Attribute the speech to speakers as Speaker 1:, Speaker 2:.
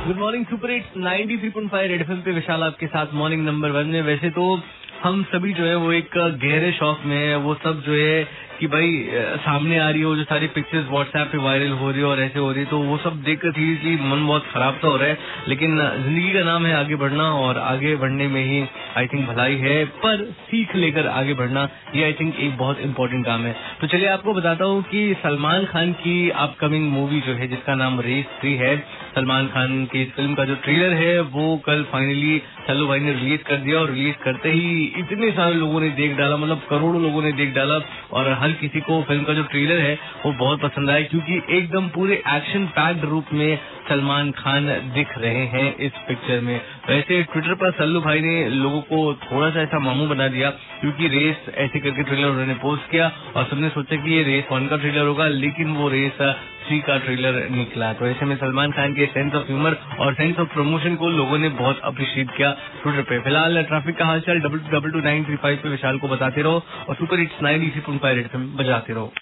Speaker 1: Good morning super at ninety three point five red FM पे विशाल आपके साथ morning number one में। वैसे तो हम सभी जो है वो एक गहरे शौक में है। वो सब जो है कि भाई सामने आ रही हो, जो सारी पिक्चर्स व्हाट्सएप पे वायरल हो रही है और ऐसे हो रही है तो वो सब देख कर सीरियसली मन बहुत खराब तो हो रहा है। लेकिन ज़िंदगी का नाम है आगे बढ़ना और आगे बढ़ने में ही आई थिंक भलाई है, पर सीख लेकर आगे बढ़ना, ये आई थिंक एक बहुत इंपॉर्टेंट काम है। तो चलिए आपको बताता हूँ कि सलमान खान की अपकमिंग मूवी जो है, जिसका नाम रेस थ्री है, सलमान खान की इस फ़िल्म का जो ट्रेलर है, वो कल फाइनली सल्लू भाई ने रिलीज़ कर दिया और रिलीज़ करते ही इतने सारे लोगों ने देख डाला मतलब करोड़ों लोगों ने देख डाला और हर किसी को फ़िल्म का जो ट्रेलर है, वो बहुत पसंद आया, क्योंकि एकदम पूरे एक्शन पैक्ड रूप में सलमान खान दिख रहे हैं इस पिक्चर में। वैसे ट्विटर पर सल्लू भाई ने लोगों को थोड़ा सा ऐसा मामू बना दिया, क्योंकि रेस ऐसे करके ट्रेलर उन्होंने पोस्ट किया और सबने सोचा कि ये रेस वन का ट्रेलर होगा, लेकिन वो रेस थ्री का ट्रेलर निकला। तो ऐसे में सलमान खान के सेंस ऑफ़ ह्यूमर और सेंस ऑफ़ प्रमोशन को लोगों ने बहुत अप्रिशिएट किया ट्विटर पे। फ़िलहाल ट्रैफ़िक का हालचाल double double two nine three five पे विशाल को बताते रहो और super hits nine D C बजाते रहो।